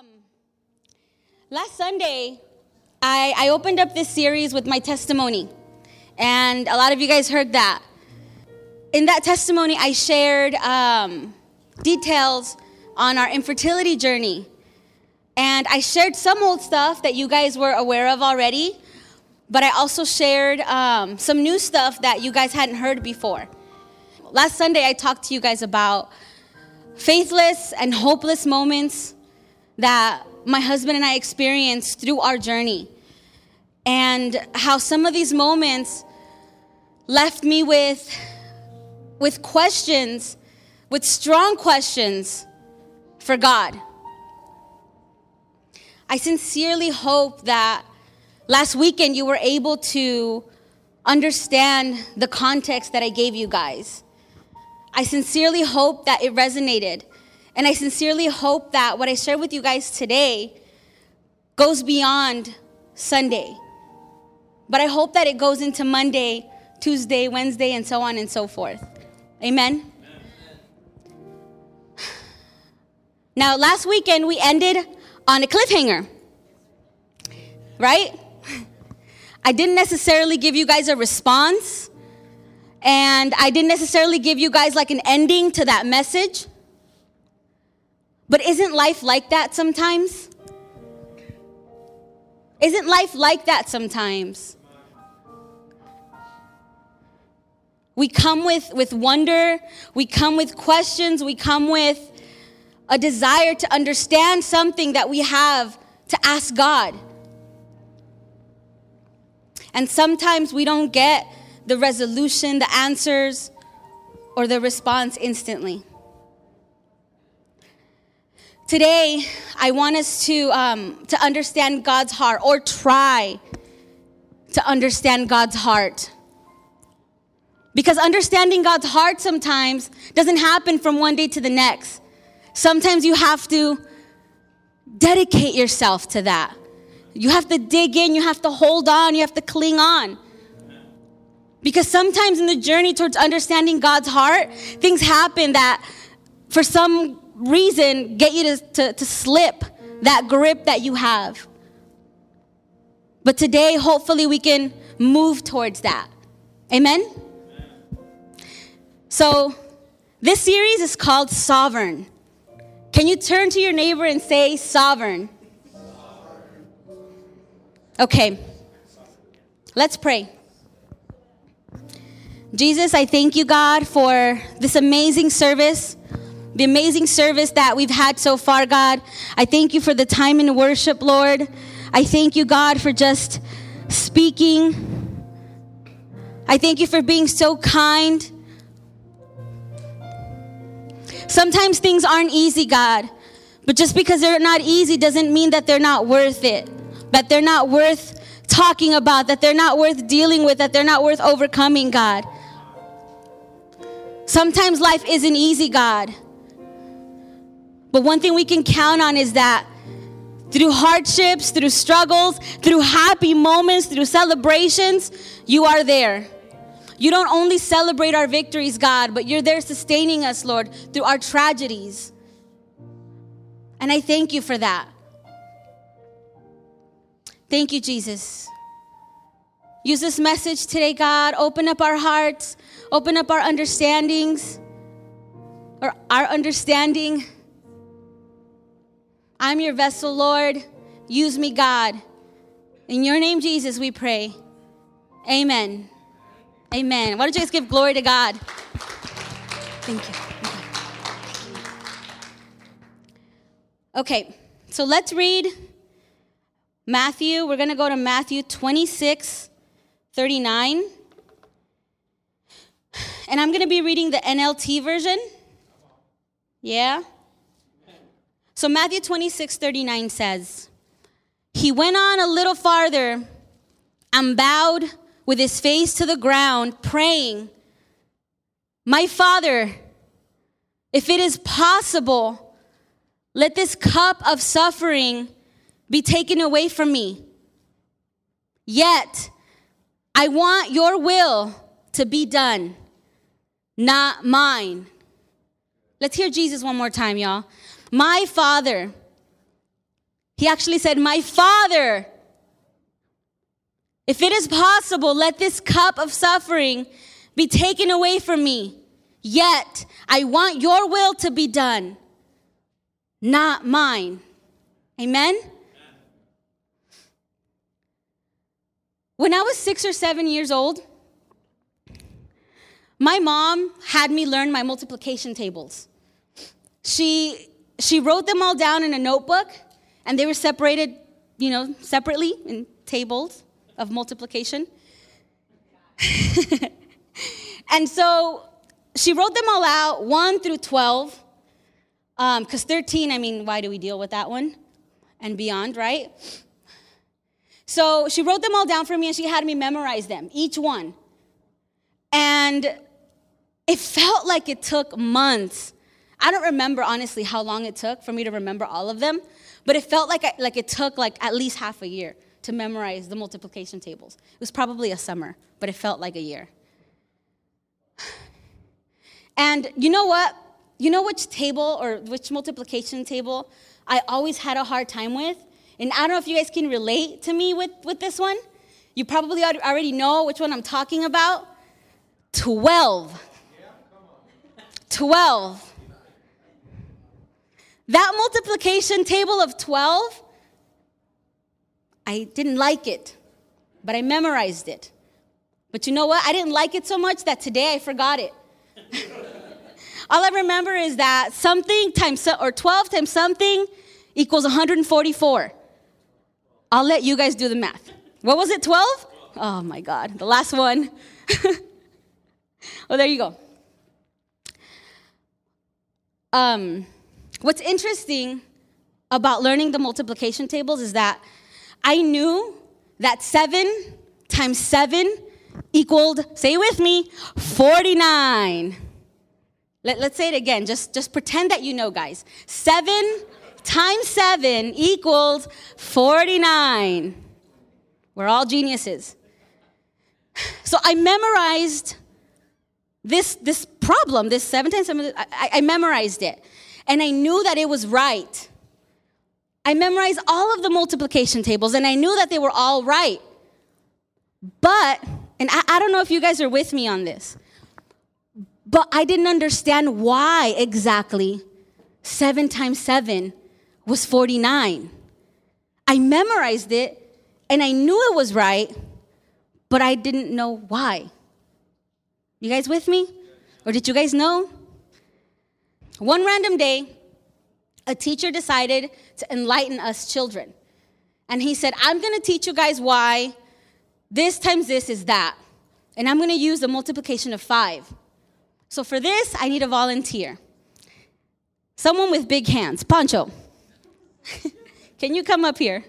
Um, last Sunday, I, I opened up this series with my testimony, and a lot of you guys heard that. In that testimony, I shared um, details on our infertility journey, and I shared some old stuff that you guys were aware of already, but I also shared um, some new stuff that you guys hadn't heard before. Last Sunday, I talked to you guys about faithless and hopeless moments that my husband and I experienced through our journey. And how some of these moments left me with, with questions, with strong questions for God. I sincerely hope that last weekend you were able to understand the context that I gave you guys. I sincerely hope that it resonated and I sincerely hope that what I share with you guys today goes beyond Sunday. But I hope that it goes into Monday, Tuesday, Wednesday, and so on and so forth. Amen? Now, last weekend we ended on a cliffhanger, right? I didn't necessarily give you guys a response, and I didn't necessarily give you guys like an ending to that message. But isn't life like that sometimes? Isn't life like that sometimes? We come with, with wonder, we come with questions, we come with a desire to understand something that we have to ask God. And sometimes we don't get the resolution, the answers, or the response instantly. Today, I want us to, um, to understand God's heart or try to understand God's heart. Because understanding God's heart sometimes doesn't happen from one day to the next. Sometimes you have to dedicate yourself to that. You have to dig in, you have to hold on, you have to cling on. Because sometimes in the journey towards understanding God's heart, things happen that for some reason get you to, to, to slip that grip that you have. But today, hopefully, we can move towards that. Amen? So, this series is called Sovereign. Can you turn to your neighbor and say, Sovereign? Okay, let's pray. Jesus, I thank you, God, for this amazing service the amazing service that we've had so far, God. I thank you for the time in worship, Lord. I thank you, God, for just speaking. I thank you for being so kind. Sometimes things aren't easy, God, but just because they're not easy doesn't mean that they're not worth it, that they're not worth talking about, that they're not worth dealing with, that they're not worth overcoming, God. Sometimes life isn't easy, God. But one thing we can count on is that through hardships, through struggles, through happy moments, through celebrations, you are there. You don't only celebrate our victories, God, but you're there sustaining us, Lord, through our tragedies. And I thank you for that. Thank you, Jesus. Use this message today, God. Open up our hearts, open up our understandings, or our understanding. I'm your vessel, Lord. Use me, God. In your name, Jesus, we pray. Amen. Amen. Why don't you guys give glory to God? Thank you. Okay, so let's read Matthew. We're going to go to Matthew 26, 39. And I'm going to be reading the NLT version. Yeah? So Matthew 26, 39 says, He went on a little farther and bowed with his face to the ground, praying, My Father, if it is possible, let this cup of suffering be taken away from me. Yet, I want your will to be done, not mine. Let's hear Jesus one more time, y'all. My Father, He actually said, My Father, if it is possible, let this cup of suffering be taken away from me. Yet I want your will to be done, not mine. Amen? When I was six or seven years old, my mom had me learn my multiplication tables. She, she wrote them all down in a notebook, and they were separated, you know, separately in tables of multiplication. and so she wrote them all out, 1 through 12. Because um, 13, I mean, why do we deal with that one? And beyond, right? So she wrote them all down for me and she had me memorize them, each one. And it felt like it took months. I don't remember honestly how long it took for me to remember all of them, but it felt like, I, like it took like at least half a year to memorize the multiplication tables. It was probably a summer, but it felt like a year. And you know what? You know which table or which multiplication table I always had a hard time with? And I don't know if you guys can relate to me with, with this one. You probably already know which one I'm talking about. 12. 12. That multiplication table of 12, I didn't like it, but I memorized it. But you know what? I didn't like it so much that today I forgot it. All I remember is that something times, or 12 times something equals 144. I'll let you guys do the math. What was it, 12? Oh my God, the last one. oh, there you go. Um, what's interesting about learning the multiplication tables is that I knew that 7 times 7 equaled, say with me, 49. Let, us say it again. Just, just pretend that you know, guys. 7 times 7 equals 49. We're all geniuses. So I memorized this, this problem, this 7 times 7, I, I memorized it. And I knew that it was right. I memorized all of the multiplication tables and I knew that they were all right. But, and I, I don't know if you guys are with me on this, but I didn't understand why exactly 7 times 7 was 49. I memorized it and I knew it was right, but I didn't know why. You guys with me? Or did you guys know? One random day, a teacher decided to enlighten us children. And he said, I'm going to teach you guys why this times this is that. And I'm going to use the multiplication of five. So for this, I need a volunteer. Someone with big hands. Pancho. Can you come up here?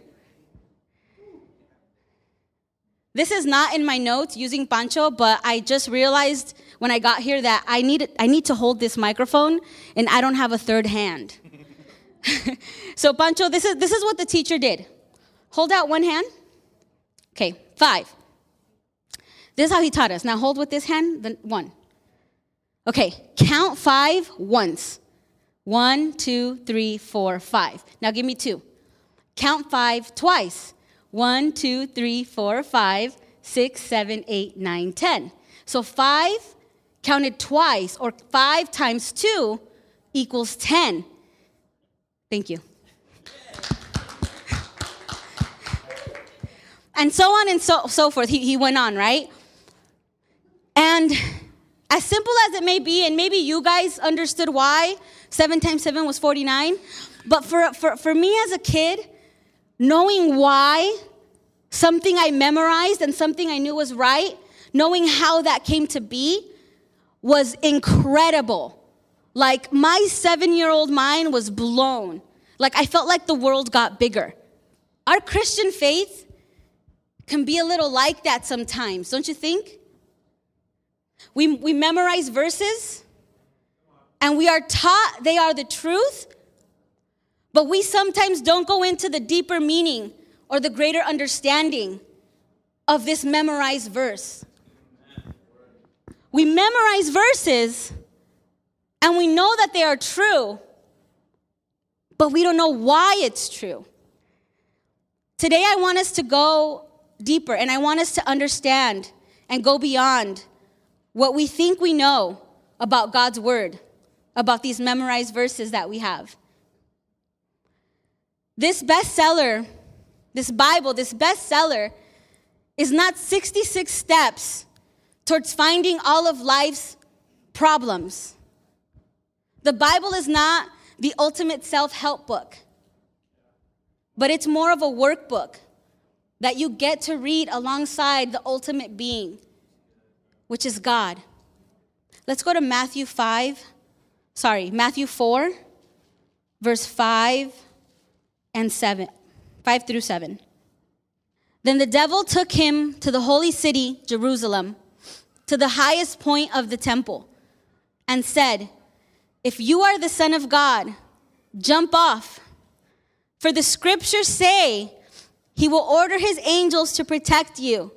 This is not in my notes using Pancho, but I just realized when I got here that I need, I need to hold this microphone and I don't have a third hand. so, Pancho, this is, this is what the teacher did. Hold out one hand. Okay, five. This is how he taught us. Now hold with this hand, then one. Okay, count five once. One, two, three, four, five. Now give me two. Count five twice. One, two, three, four, five, six, seven, eight, nine, ten. So five counted twice, or five times two equals ten. Thank you. and so on and so, so forth. He, he went on, right? And as simple as it may be, and maybe you guys understood why 7 times 7 was 49, but for, for, for me as a kid, knowing why something I memorized and something I knew was right, knowing how that came to be, was incredible. Like my seven year old mind was blown. Like I felt like the world got bigger. Our Christian faith can be a little like that sometimes, don't you think? We, we memorize verses and we are taught they are the truth, but we sometimes don't go into the deeper meaning or the greater understanding of this memorized verse. We memorize verses and we know that they are true, but we don't know why it's true. Today, I want us to go deeper and I want us to understand and go beyond what we think we know about God's word, about these memorized verses that we have. This bestseller, this Bible, this bestseller, is not 66 steps towards finding all of life's problems. The Bible is not the ultimate self help book, but it's more of a workbook that you get to read alongside the ultimate being, which is God. Let's go to Matthew 5, sorry, Matthew 4, verse 5 and 7, 5 through 7. Then the devil took him to the holy city, Jerusalem, to the highest point of the temple, and said, If you are the Son of God, jump off. For the scriptures say, He will order His angels to protect you,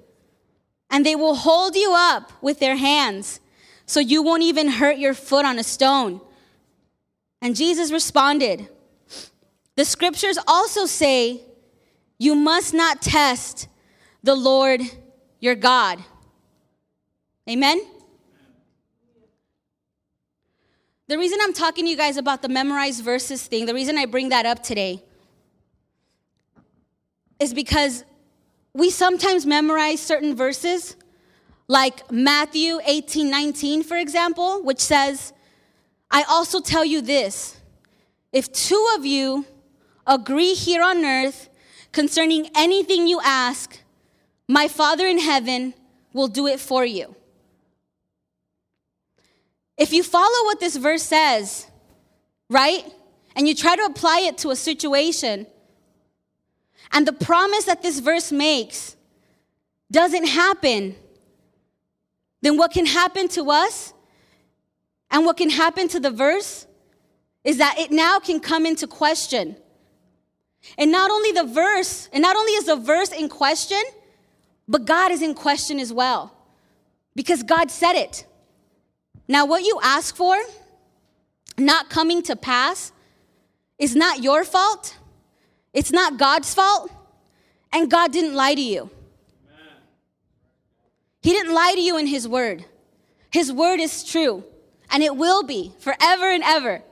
and they will hold you up with their hands, so you won't even hurt your foot on a stone. And Jesus responded, The scriptures also say, you must not test the Lord your God. Amen? The reason I'm talking to you guys about the memorized verses thing, the reason I bring that up today, is because we sometimes memorize certain verses, like Matthew 18 19, for example, which says, I also tell you this if two of you agree here on earth concerning anything you ask, my Father in heaven will do it for you. If you follow what this verse says, right, and you try to apply it to a situation, and the promise that this verse makes doesn't happen, then what can happen to us and what can happen to the verse is that it now can come into question. And not only the verse, and not only is the verse in question, but God is in question as well. Because God said it. Now, what you ask for, not coming to pass, is not your fault. It's not God's fault. And God didn't lie to you. He didn't lie to you in His word. His word is true, and it will be forever and ever.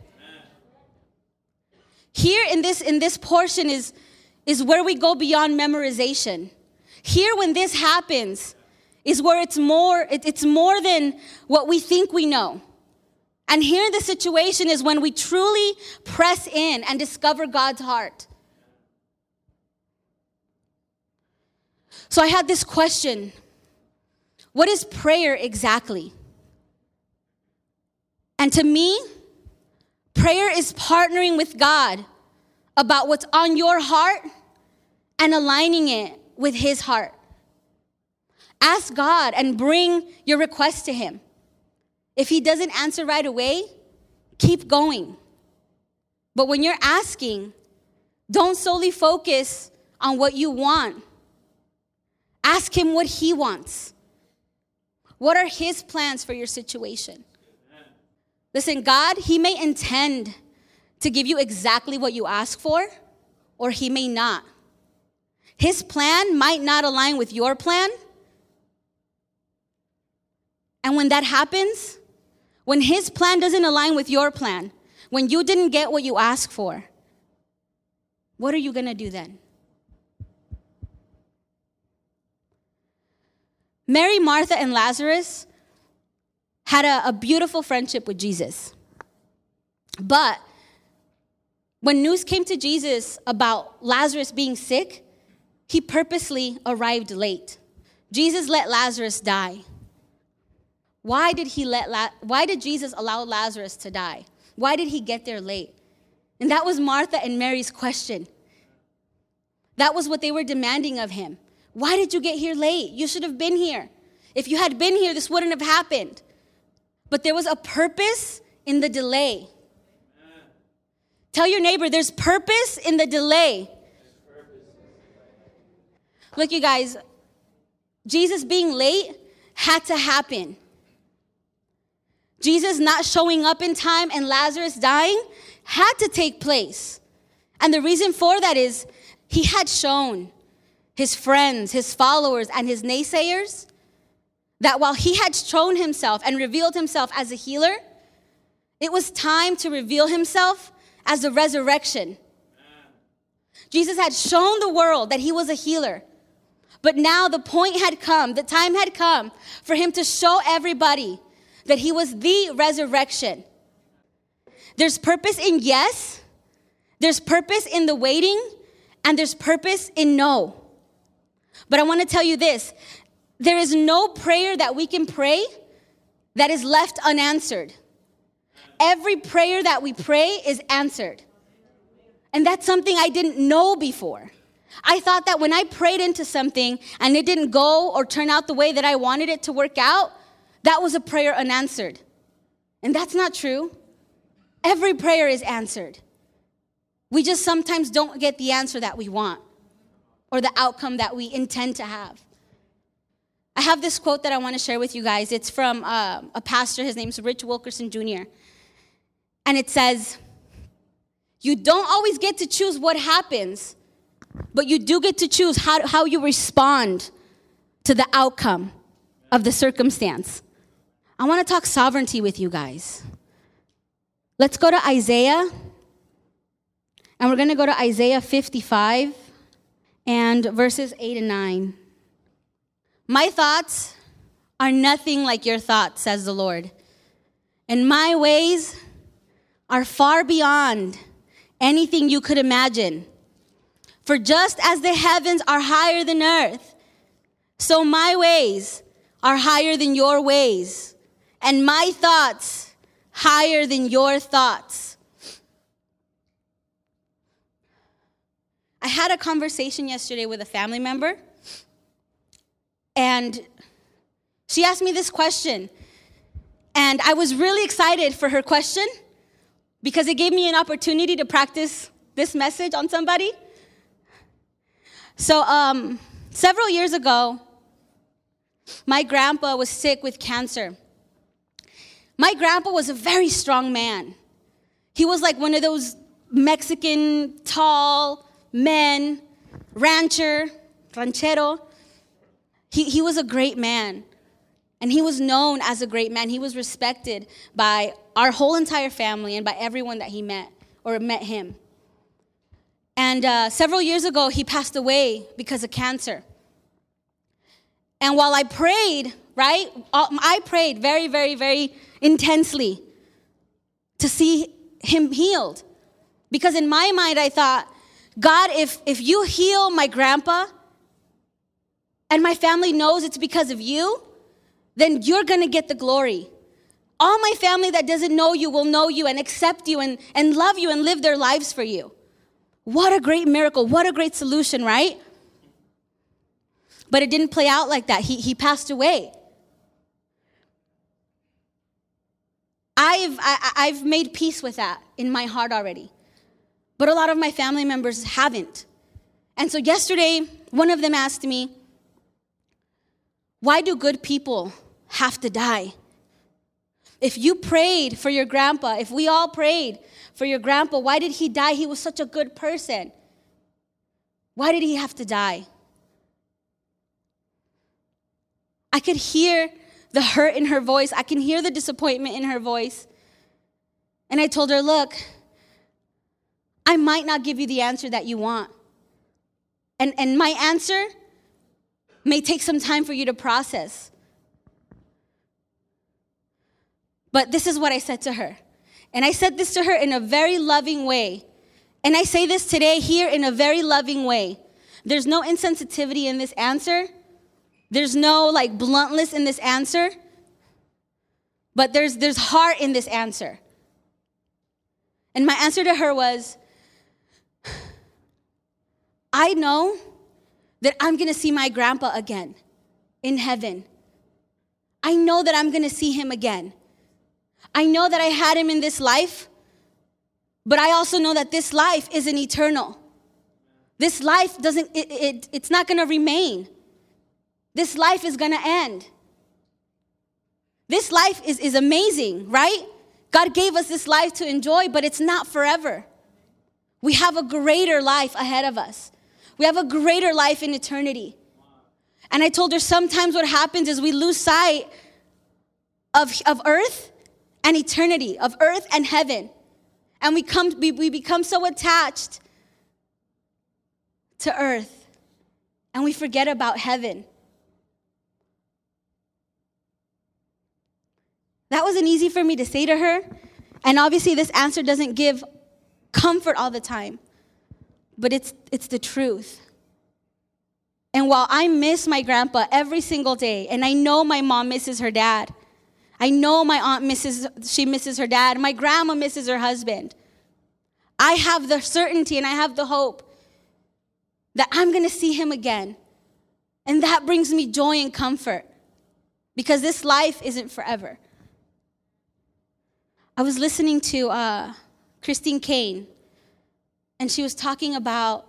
Here in this in this portion is is where we go beyond memorization. Here when this happens is where it's more it, it's more than what we think we know. And here the situation is when we truly press in and discover God's heart. So I had this question. What is prayer exactly? And to me, Prayer is partnering with God about what's on your heart and aligning it with His heart. Ask God and bring your request to Him. If He doesn't answer right away, keep going. But when you're asking, don't solely focus on what you want. Ask Him what He wants. What are His plans for your situation? Listen, God, He may intend to give you exactly what you ask for, or He may not. His plan might not align with your plan. And when that happens, when His plan doesn't align with your plan, when you didn't get what you asked for, what are you going to do then? Mary, Martha, and Lazarus had a, a beautiful friendship with Jesus. But when news came to Jesus about Lazarus being sick, he purposely arrived late. Jesus let Lazarus die. Why did he let La- why did Jesus allow Lazarus to die? Why did he get there late? And that was Martha and Mary's question. That was what they were demanding of him. Why did you get here late? You should have been here. If you had been here, this wouldn't have happened. But there was a purpose in the delay. Tell your neighbor, there's purpose in the delay. Look, you guys, Jesus being late had to happen. Jesus not showing up in time and Lazarus dying had to take place. And the reason for that is he had shown his friends, his followers, and his naysayers that while he had shown himself and revealed himself as a healer, it was time to reveal himself as a resurrection. Jesus had shown the world that he was a healer. But now the point had come, the time had come for him to show everybody that he was the resurrection. There's purpose in yes, there's purpose in the waiting, and there's purpose in no. But I want to tell you this there is no prayer that we can pray that is left unanswered. Every prayer that we pray is answered. And that's something I didn't know before. I thought that when I prayed into something and it didn't go or turn out the way that I wanted it to work out, that was a prayer unanswered. And that's not true. Every prayer is answered. We just sometimes don't get the answer that we want or the outcome that we intend to have. I have this quote that I want to share with you guys. It's from uh, a pastor, his name's Rich Wilkerson Jr. And it says, You don't always get to choose what happens, but you do get to choose how, how you respond to the outcome of the circumstance. I want to talk sovereignty with you guys. Let's go to Isaiah. And we're going to go to Isaiah 55 and verses 8 and 9. My thoughts are nothing like your thoughts, says the Lord. And my ways are far beyond anything you could imagine. For just as the heavens are higher than earth, so my ways are higher than your ways, and my thoughts higher than your thoughts. I had a conversation yesterday with a family member, and she asked me this question. And I was really excited for her question because it gave me an opportunity to practice this message on somebody. So, um, several years ago, my grandpa was sick with cancer. My grandpa was a very strong man. He was like one of those Mexican tall men, rancher, ranchero. He, he was a great man. And he was known as a great man. He was respected by our whole entire family and by everyone that he met or met him. And uh, several years ago, he passed away because of cancer. And while I prayed, right, I prayed very, very, very intensely to see him healed. Because in my mind, I thought, God, if, if you heal my grandpa and my family knows it's because of you, then you're gonna get the glory. All my family that doesn't know you will know you and accept you and, and love you and live their lives for you. What a great miracle. What a great solution, right? But it didn't play out like that. He, he passed away. I've, I, have i have made peace with that in my heart already. But a lot of my family members haven't. And so yesterday, one of them asked me, Why do good people have to die? If you prayed for your grandpa, if we all prayed for your grandpa. Why did he die? He was such a good person. Why did he have to die? I could hear the hurt in her voice. I can hear the disappointment in her voice. And I told her, Look, I might not give you the answer that you want. And, and my answer may take some time for you to process. But this is what I said to her and I said this to her in a very loving way. And I say this today here in a very loving way. There's no insensitivity in this answer. There's no like bluntness in this answer. But there's there's heart in this answer. And my answer to her was I know that I'm to see my grandpa again in heaven. I know that I'm to see him again. I know that I had him in this life, but I also know that this life isn't eternal. This life doesn't, it, it, it's not gonna remain. This life is gonna end. This life is, is amazing, right? God gave us this life to enjoy, but it's not forever. We have a greater life ahead of us. We have a greater life in eternity. And I told her sometimes what happens is we lose sight of, of earth and eternity, of earth and heaven. And we, come, we, we become so attached to earth and we forget about heaven. That wasn't easy for me to say to her. And obviously, this answer doesn't give comfort all the time, but it's, it's the truth. And while I miss my grandpa every single day, and I know my mom misses her dad, I know my aunt misses, she misses her dad, my grandma misses her husband. I have the certainty and I have the hope that I'm gonna see him again. And that brings me joy and comfort because this life isn't forever. I was listening to uh, Christine Caine, and she was talking about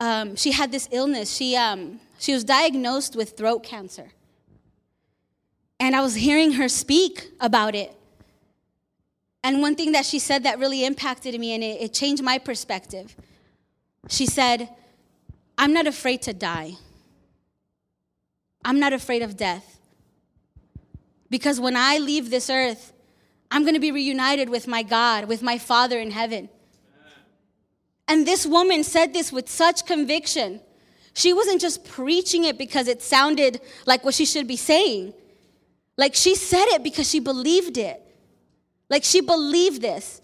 um, she had this illness. She, um, she was diagnosed with throat cancer. And I was hearing her speak about it. And one thing that she said that really impacted me and it, it changed my perspective. She said, I'm not afraid to die. I'm not afraid of death. Because when I leave this earth, I'm going to be reunited with my God, with my Father in heaven. And this woman said this with such conviction. She wasn't just preaching it because it sounded like what she should be saying. Like she said it because she believed it. Like she believed this.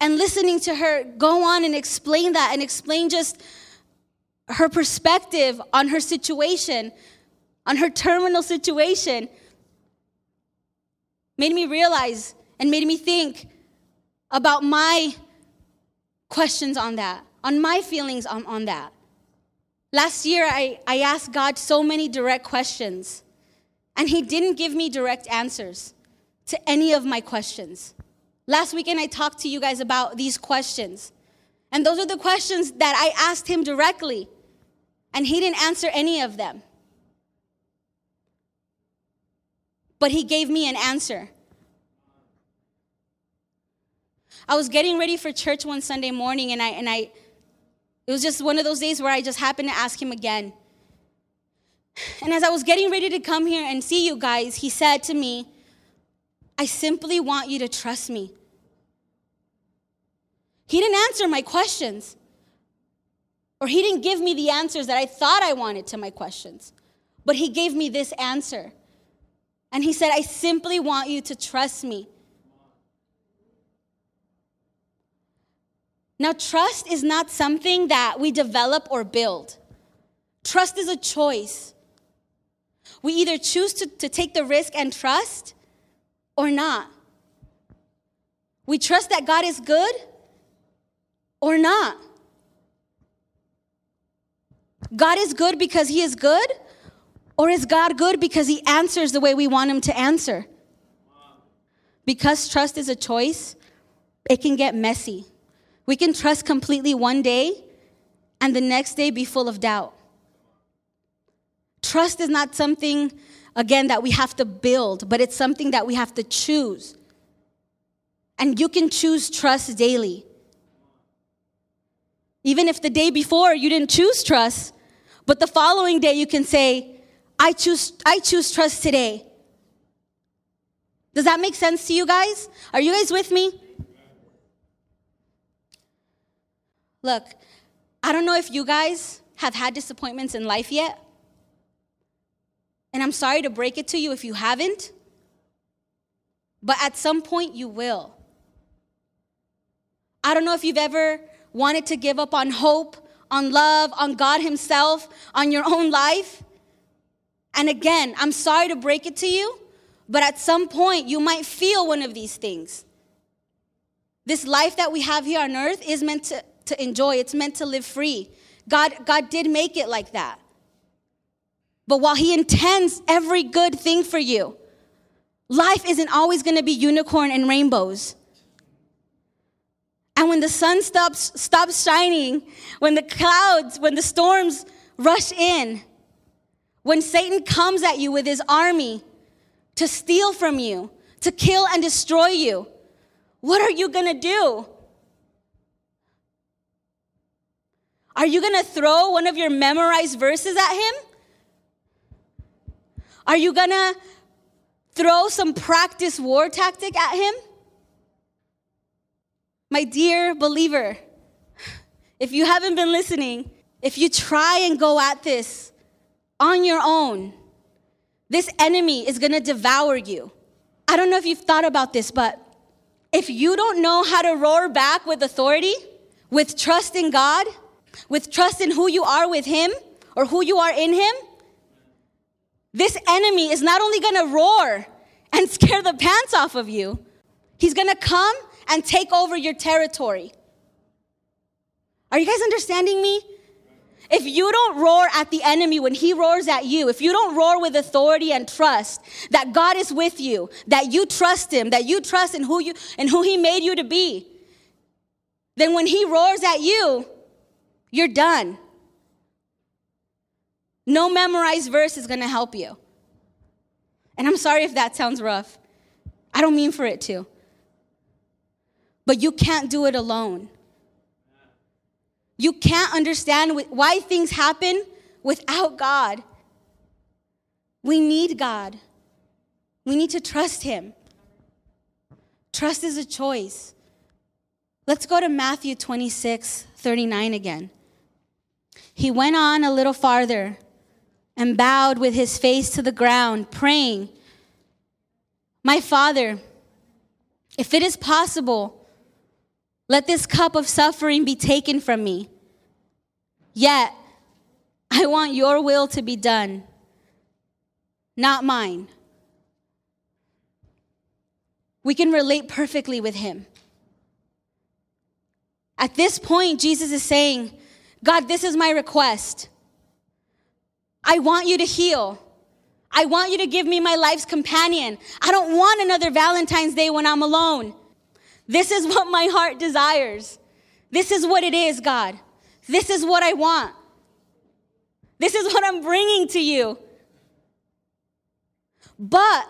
And listening to her go on and explain that and explain just her perspective on her situation, on her terminal situation, made me realize and made me think about my questions on that, on my feelings on, on that. Last year, I, I asked God so many direct questions, and He didn't give me direct answers to any of my questions. Last weekend, I talked to you guys about these questions. And those are the questions that I asked Him directly, and He didn't answer any of them. But He gave me an answer. I was getting ready for church one Sunday morning, and I, and I, it was just one of those days where I just happened to ask him again. And as I was getting ready to come here and see you guys, he said to me, I simply want you to trust me. He didn't answer my questions, or he didn't give me the answers that I thought I wanted to my questions, but he gave me this answer. And he said, I simply want you to trust me. Now, trust is not something that we develop or build. Trust is a choice. We either choose to, to take the risk and trust or not. We trust that God is good or not. God is good because He is good, or is God good because He answers the way we want Him to answer? Because trust is a choice, it can get messy. We can trust completely one day and the next day be full of doubt. Trust is not something, again, that we have to build, but it's something that we have to choose. And you can choose trust daily. Even if the day before you didn't choose trust, but the following day you can say, I choose, I choose trust today. Does that make sense to you guys? Are you guys with me? Look, I don't know if you guys have had disappointments in life yet. And I'm sorry to break it to you if you haven't. But at some point, you will. I don't know if you've ever wanted to give up on hope, on love, on God Himself, on your own life. And again, I'm sorry to break it to you, but at some point, you might feel one of these things. This life that we have here on earth is meant to to enjoy, it's meant to live free. God, God did make it like that. But while He intends every good thing for you, life isn't always gonna be unicorn and rainbows. And when the sun stops, stops shining, when the clouds, when the storms rush in, when Satan comes at you with his army to steal from you, to kill and destroy you, what are you gonna do? Are you going to throw one of your memorized verses at him? Are you going to throw some practice war tactic at him? My dear believer, if you haven't been listening, if you try and go at this on your own, this enemy is gonna devour you. I don't know if you've thought about this, but if you don't know how to roar back with authority, with trust in God, with trust in who you are with Him or who you are in Him, this enemy is not only gonna roar and scare the pants off of you, he's gonna come and take over your territory. Are you guys understanding me? If you don't roar at the enemy when he roars at you, if you don't roar with authority and trust that God is with you, that you trust him, that you trust in who you and who he made you to be, then when he roars at you, you're done. No memorized verse is going to help you. And I'm sorry if that sounds rough. I don't mean for it to. But you can't do it alone. You can't understand why things happen without God. We need God. We need to trust Him. Trust is a choice. Let's go to Matthew 26, 39 again. He went on a little farther and bowed with his face to the ground, praying, My Father, if it is possible, let this cup of suffering be taken from me. Yet, I want your will to be done, not mine. We can relate perfectly with him. At this point, Jesus is saying, God, this is my request. I want you to heal. I want you to give me my life's companion. I don't want another Valentine's Day when I'm alone. This is what my heart desires. This is what it is, God. This is what I want. This is what I'm bringing to you. But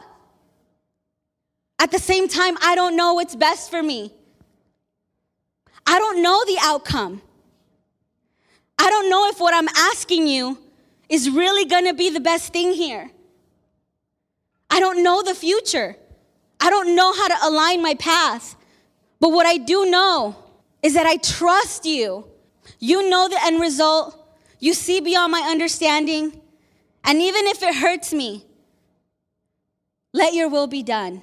at the same time, I don't know what's best for me. I don't know the outcome. I don't know if what I'm asking you is really gonna be the best thing here. I don't know the future. I don't know how to align my path. But what I do know is that I trust you. You know the end result. You see beyond my understanding. And even if it hurts me, let your will be done. Amen.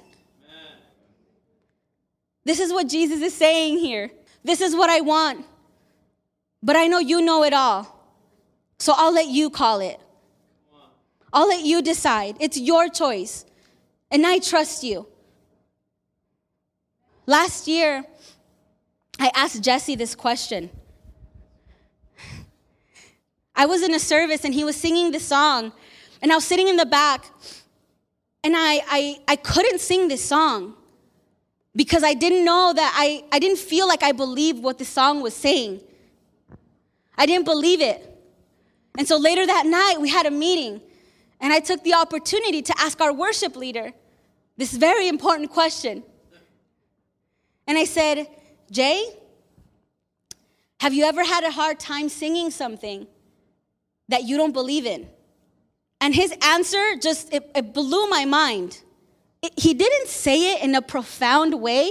This is what Jesus is saying here. This is what I want. But I know you know it all. So I'll let you call it. I'll let you decide. It's your choice. And I trust you. Last year, I asked Jesse this question. I was in a service and he was singing this song, and I was sitting in the back, and I, I, I couldn't sing this song because I didn't know that I, I didn't feel like I believed what the song was saying. I didn't believe it. And so later that night, we had a meeting, and I took the opportunity to ask our worship leader this very important question. And I said, Jay, have you ever had a hard time singing something that you don't believe in? And his answer just, it, it blew my mind. It, he didn't say it in a profound way.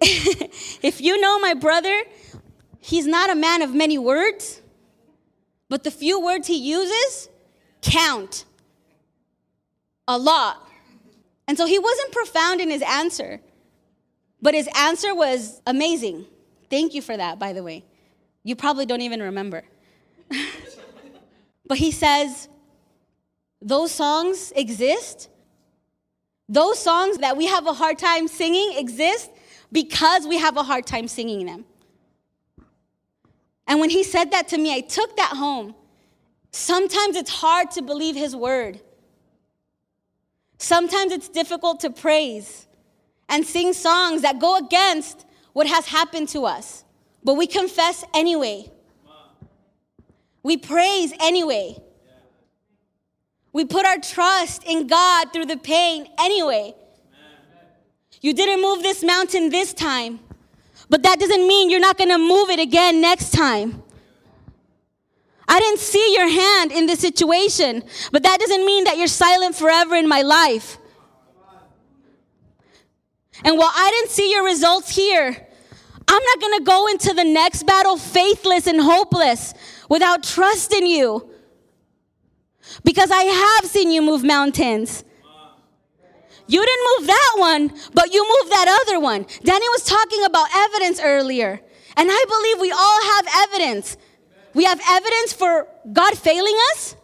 if you know my brother, he's not a man of many words, but the few words he uses count a lot. And so he wasn't profound in his answer, but his answer was amazing. Thank you for that, by the way. You probably don't even remember. but he says, those songs exist. Those songs that we have a hard time singing exist because we have a hard time singing them. And when he said that to me, I took that home. Sometimes it's hard to believe his word. Sometimes it's difficult to praise and sing songs that go against what has happened to us, but we confess anyway. We praise anyway. We put our trust in God through the pain anyway. You didn't move this mountain this time, But that doesn't mean you're not going to move it again next time. I didn't see your hand in this situation, but that doesn't mean that you're silent forever in my life. And while I didn't see your results here, I'm not gonna go into the next battle faithless and hopeless without trust in you. Because I have seen you move mountains. You didn't move that one, but you moved that other one. Danny was talking about evidence earlier. And I believe we all have evidence. We have evidence for God failing us,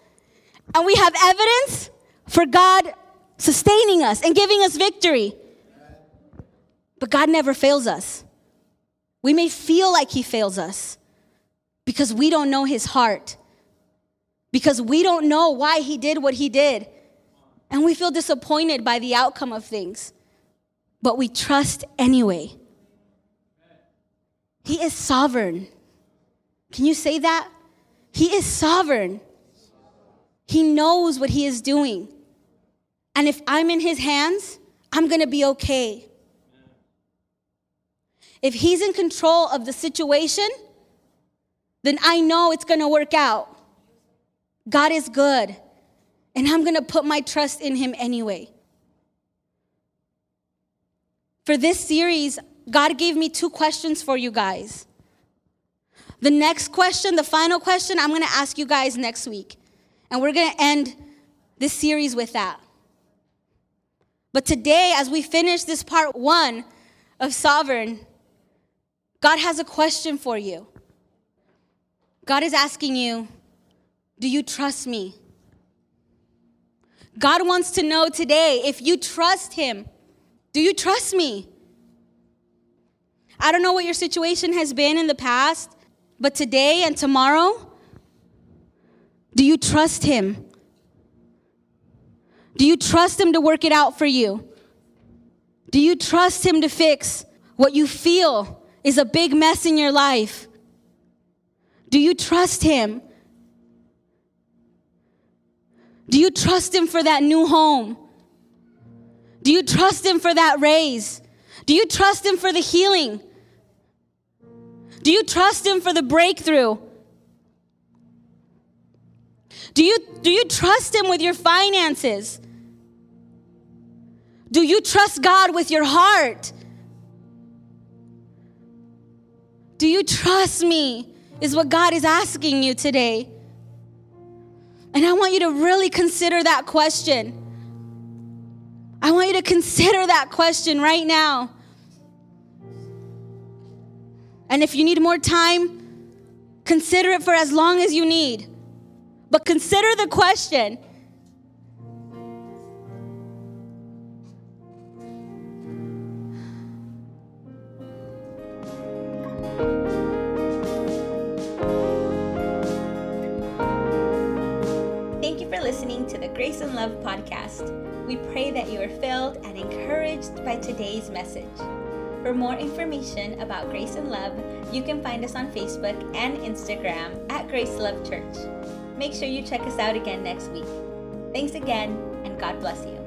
and we have evidence for God sustaining us and giving us victory. But God never fails us. We may feel like He fails us because we don't know His heart, because we don't know why He did what He did, and we feel disappointed by the outcome of things. But we trust anyway. He is sovereign. Can you say that? He is sovereign. He knows what He is doing. And if I'm in His hands, I'm gonna be okay. If He's in control of the situation, then I know it's gonna work out. God is good, and I'm gonna put my trust in Him anyway. For this series, God gave me two questions for you guys. The next question, the final question, I'm gonna ask you guys next week. And we're gonna end this series with that. But today, as we finish this part one of Sovereign, God has a question for you. God is asking you, Do you trust me? God wants to know today if you trust Him. Do you trust me? I don't know what your situation has been in the past, but today and tomorrow, do you trust Him? Do you trust Him to work it out for you? Do you trust Him to fix what you feel is a big mess in your life? Do you trust Him? Do you trust Him for that new home? Do you trust Him for that raise? Do you trust Him for the healing? Do you trust Him for the breakthrough? Do you, do you trust Him with your finances? Do you trust God with your heart? Do you trust me? Is what God is asking you today. And I want you to really consider that question. I want you to consider that question right now. And if you need more time, consider it for as long as you need. But consider the question today's message. For more information about Grace and Love, you can find us on Facebook and Instagram at Grace Love Church. Make sure you check us out again next week. Thanks again, and God bless you.